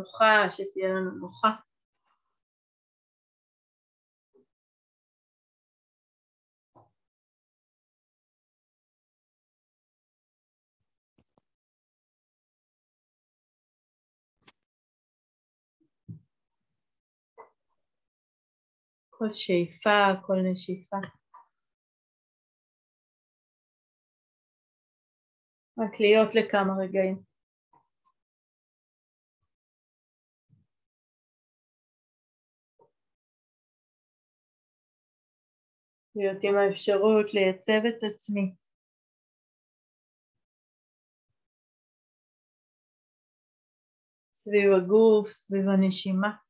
מנוחה שתהיה לנו נוחה. כל שאיפה, כל נשיפה. רק להיות לכמה רגעים. להיות עם האפשרות לייצב את עצמי. סביב הגוף, סביב הנשימה.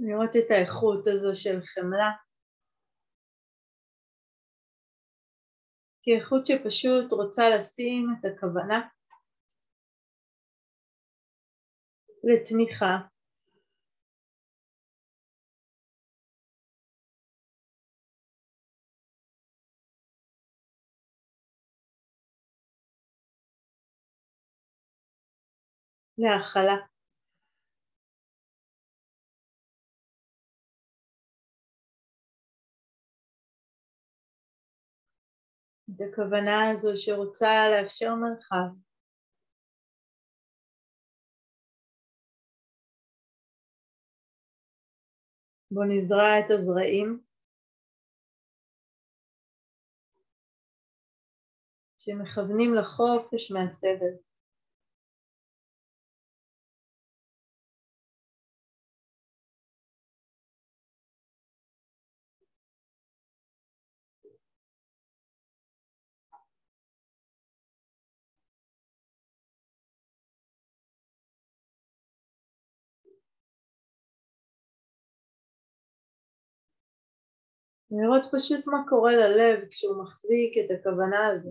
לראות את האיכות הזו של חמלה. כאיכות שפשוט רוצה לשים את הכוונה לתמיכה. להכלה. את הכוונה הזו שרוצה לאפשר מרחב. בואו נזרע את הזרעים שמכוונים לחופש מהסבל. לראות פשוט מה קורה ללב כשהוא מחזיק את הכוונה הזו.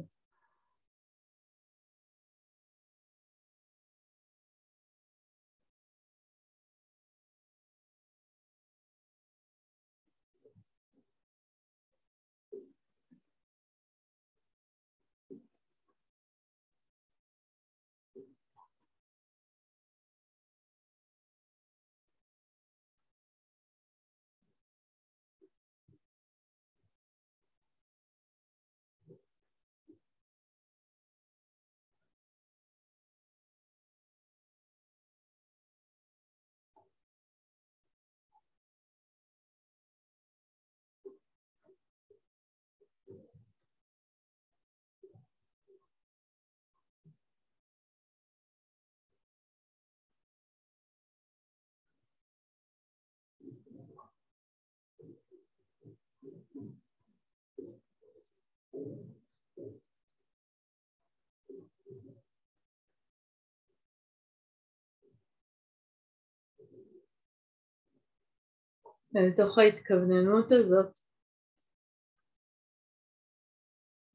ומתוך ההתכווננות הזאת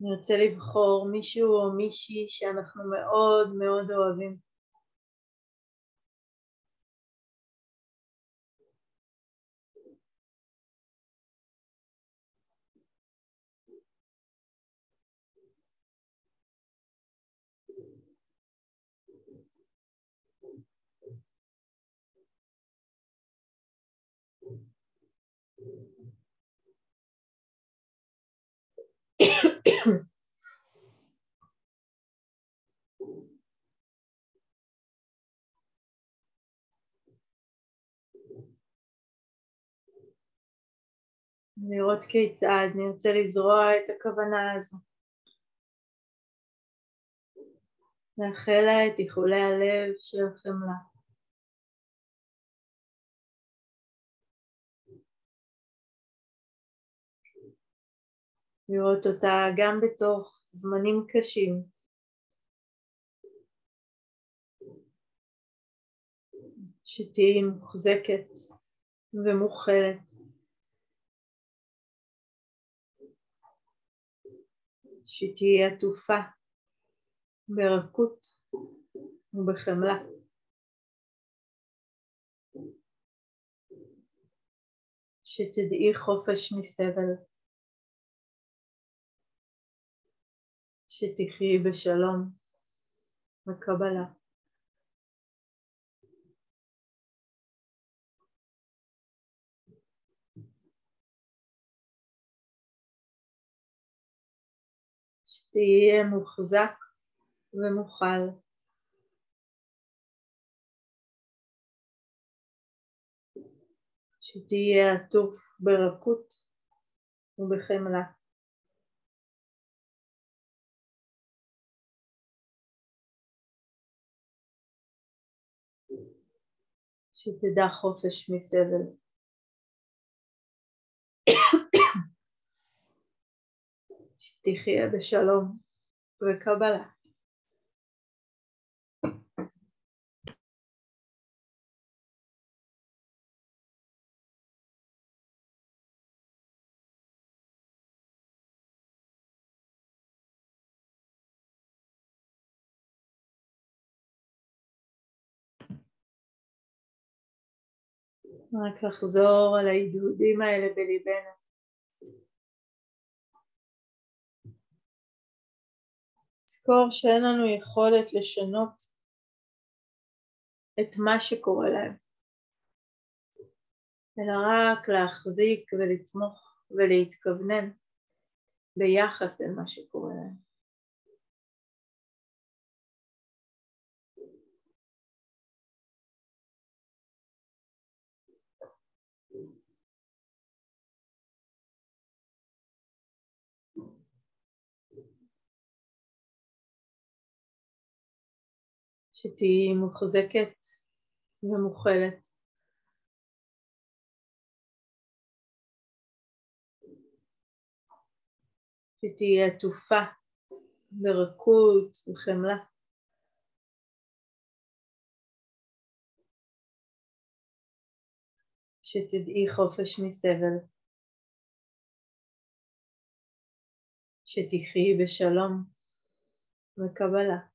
נרצה לבחור מישהו או מישהי שאנחנו מאוד מאוד אוהבים. לראות כיצד נרצה לזרוע את הכוונה הזו. לאחל לה את איחולי הלב של חמלה. לראות אותה גם בתוך זמנים קשים שתהיי מוחזקת ומוכלת. שתהיי עטופה ברכות ובחמלה. שתדעי חופש מסבל. שתחיי בשלום וקבלה. שתהיה מוחזק ומוכל. שתהיה עטוף ברכות ובחמלה. שתדע חופש מסבל. שתחיה בשלום וקבלה. רק לחזור על ההדהודים האלה בליבנו. זכור שאין לנו יכולת לשנות את מה שקורה להם, אלא רק להחזיק ולתמוך ולהתכוונן ביחס אל מה שקורה להם. שתהיי מוחזקת ומוכלת. שתהיי עטופה ברכות וחמלה. שתדעי חופש מסבל. שתחיי בשלום וקבלה.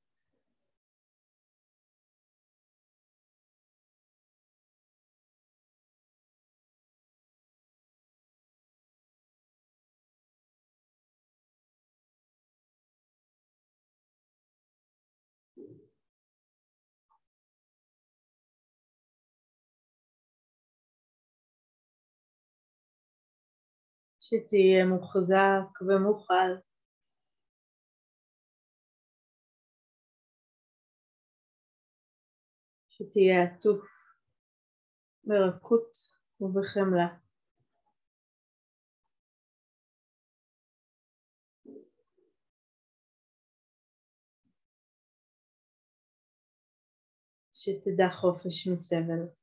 שתהיה מוחזק ומוכל. שתהיה עטוף ברכות ובחמלה. שתדע חופש מסבל.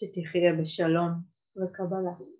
שתחיה בשלום וקבלה.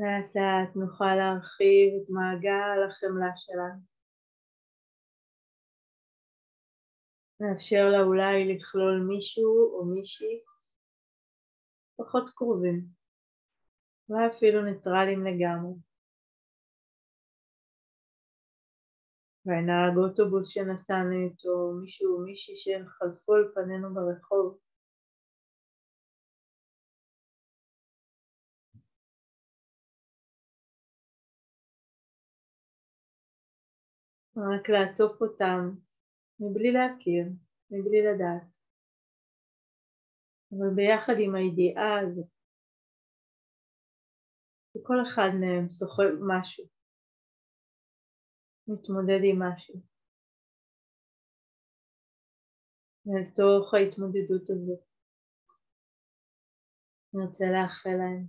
לאט לאט נוכל להרחיב את מעגל החמלה שלנו. נאפשר לה אולי לכלול מישהו או מישהי פחות קרובים, אולי אפילו ניטרלים לגמרי. והנהג אוטובוס שנסענו איתו, מישהו או מישהי שחלפו על פנינו ברחוב. רק לעטוף אותם מבלי להכיר, מבלי לדעת. אבל ביחד עם הידיעה הזאת, שכל אחד מהם סוחב משהו, מתמודד עם משהו. ולתוך ההתמודדות הזאת נרצה לאחל להם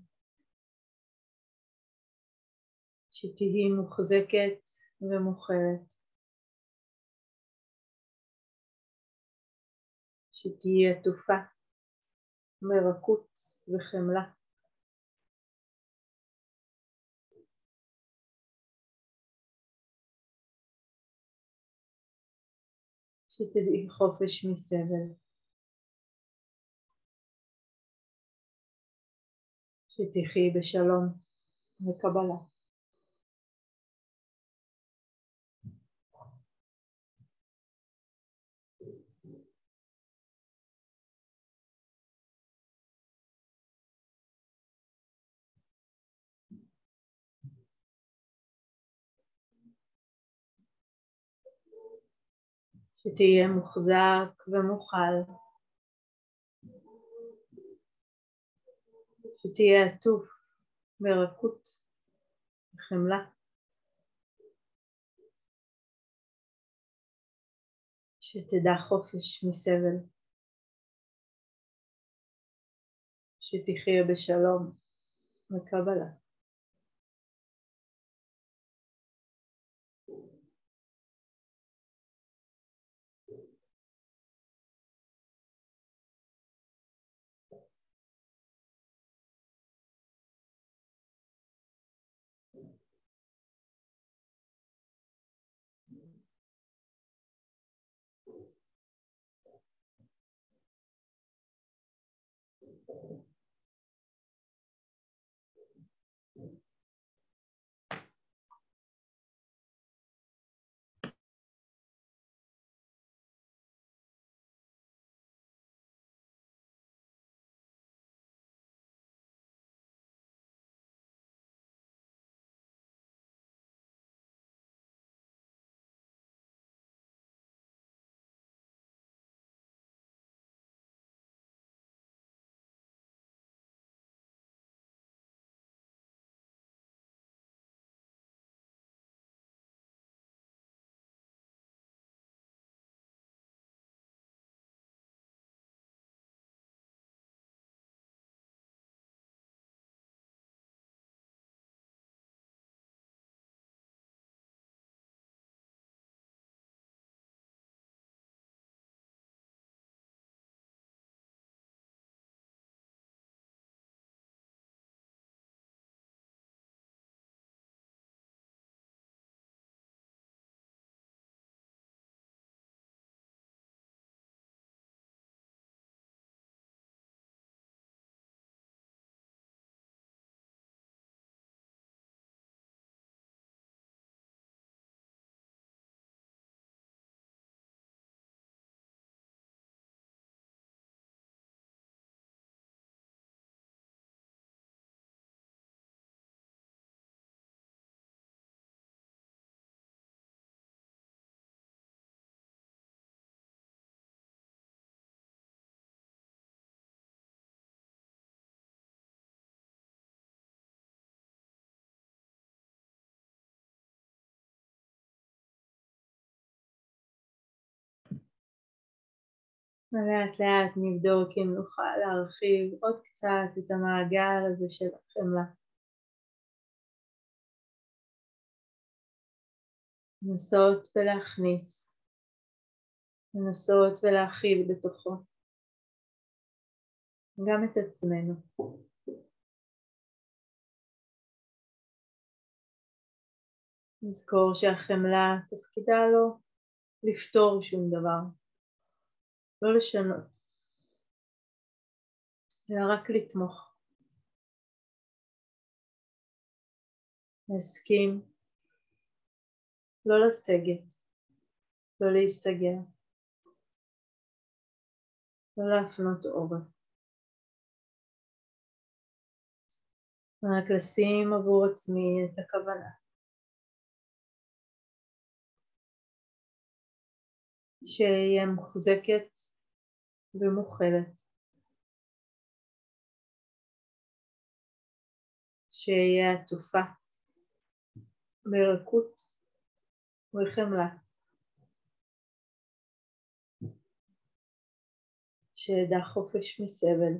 שתהיי מוחזקת ומוכלת שתהיי עטופה מרכות וחמלה. שתדעי חופש מסבל. שתחי בשלום וקבלה. שתהיה מוחזק ומוכל, שתהיה עטוף ברכות וחמלה. שתדע חופש מסבל, שתחיה בשלום וקבלה. ולאט לאט נבדוק אם נוכל להרחיב עוד קצת את המעגל הזה של החמלה. לנסות ולהכניס, לנסות ולהכיל בתוכו גם את עצמנו. נזכור שהחמלה תפקידה לא לפתור שום דבר, לא לשנות, אלא רק לתמוך. להסכים, לא לסגת, לא להיסגר, לא להפנות עורף. רק לשים עבור עצמי את הכוונה. שאהיה מוחזקת ומוכלת. שאהיה עטופה ברכות וחמלה. שאדע חופש מסבל.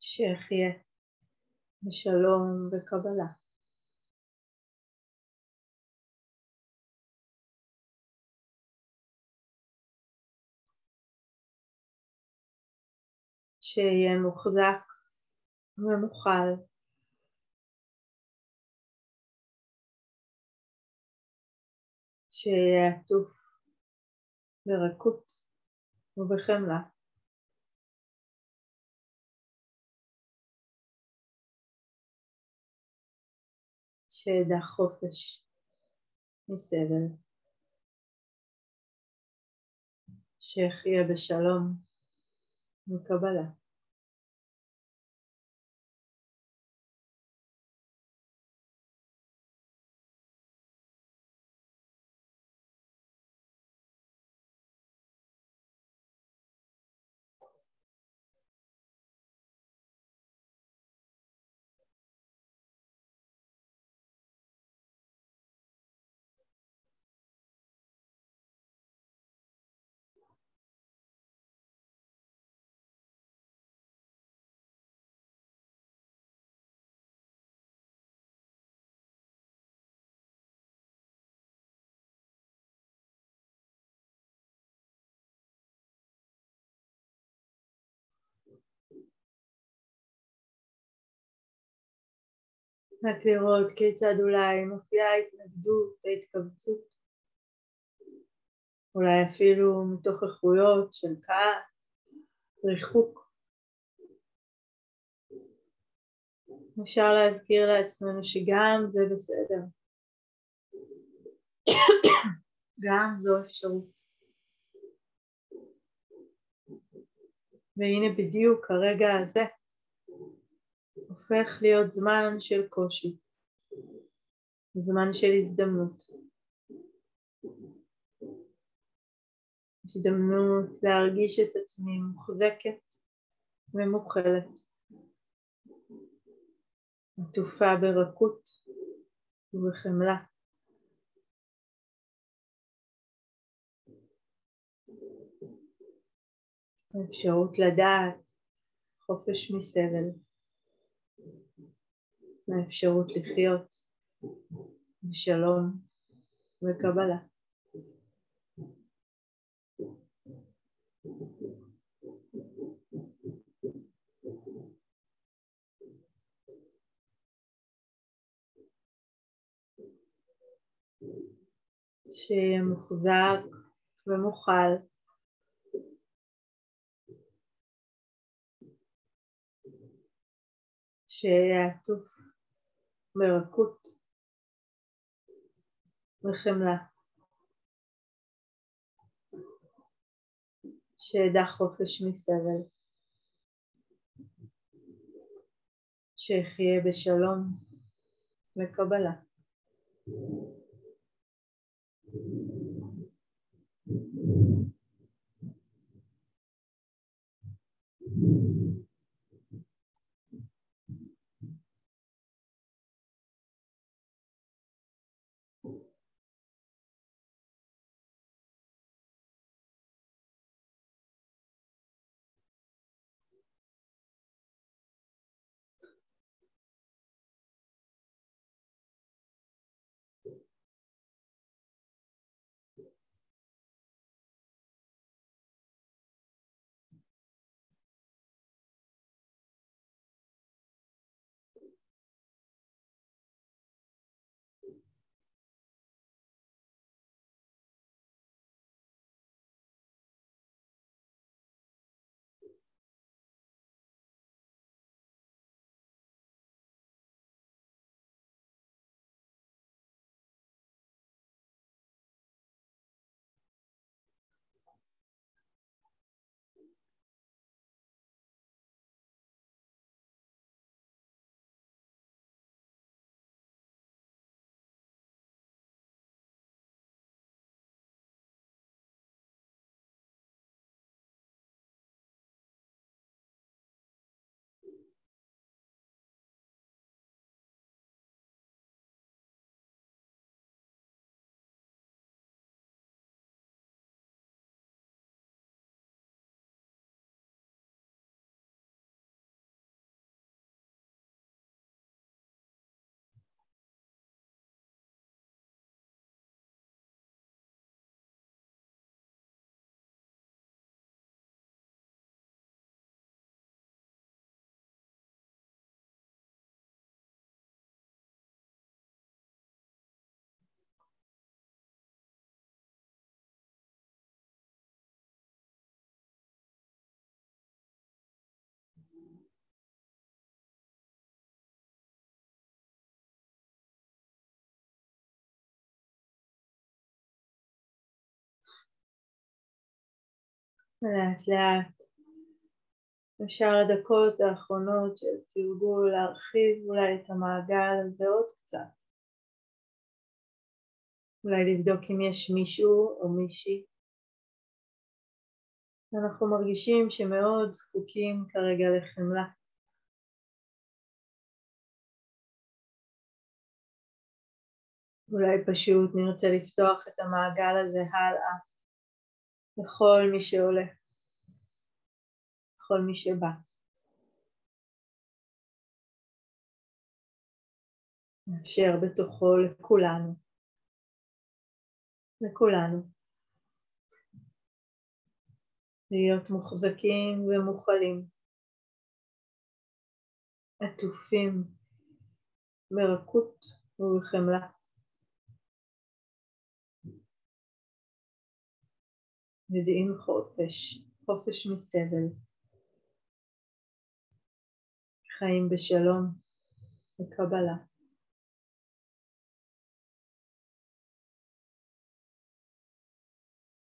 שאחיה בשלום וקבלה. שיהיה מוחזק ומוכל. שיהיה עטוף ברכות ובחמלה. שידע חופש מסבל, שיחיה בשלום וקבלה. רק לראות כיצד אולי מופיעה ההתנגדות, ההתכווצות, אולי אפילו מתוך איכויות של כעס, ריחוק. אפשר להזכיר לעצמנו שגם זה בסדר, גם זו אפשרות. והנה בדיוק הרגע הזה הופך להיות זמן של קושי, זמן של הזדמנות. הזדמנות להרגיש את עצמי מוחזקת ומוכלת, עטופה ברכות ובחמלה. האפשרות לדעת חופש מסבל. מהאפשרות לחיות בשלום וקבלה. שיהיה מוחזק ומוכל שיהיה עטוף ברכות וחמלה. שידע חופש מסבל. שיחיה בשלום וקבלה. ולאט לאט בשאר הדקות האחרונות של תרגול להרחיב אולי את המעגל הזה עוד קצת. אולי לבדוק אם יש מישהו או מישהי. אנחנו מרגישים שמאוד זקוקים כרגע לחמלה. אולי פשוט נרצה לפתוח את המעגל הזה הלאה לכל מי שעולה, לכל מי שבא. נאפשר בתוכו לכולנו, לכולנו, להיות מוחזקים ומוכלים, עטופים ברכות ובחמלה. יודעים חופש, חופש מסבל, חיים בשלום וקבלה.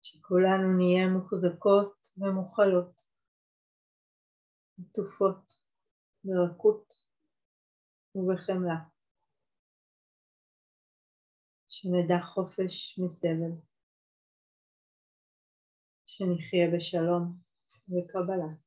שכולנו נהיה מוחזקות ומוכלות, עטופות ברכות ובחמלה, שנדע חופש מסבל. שנחיה בשלום וקבלה.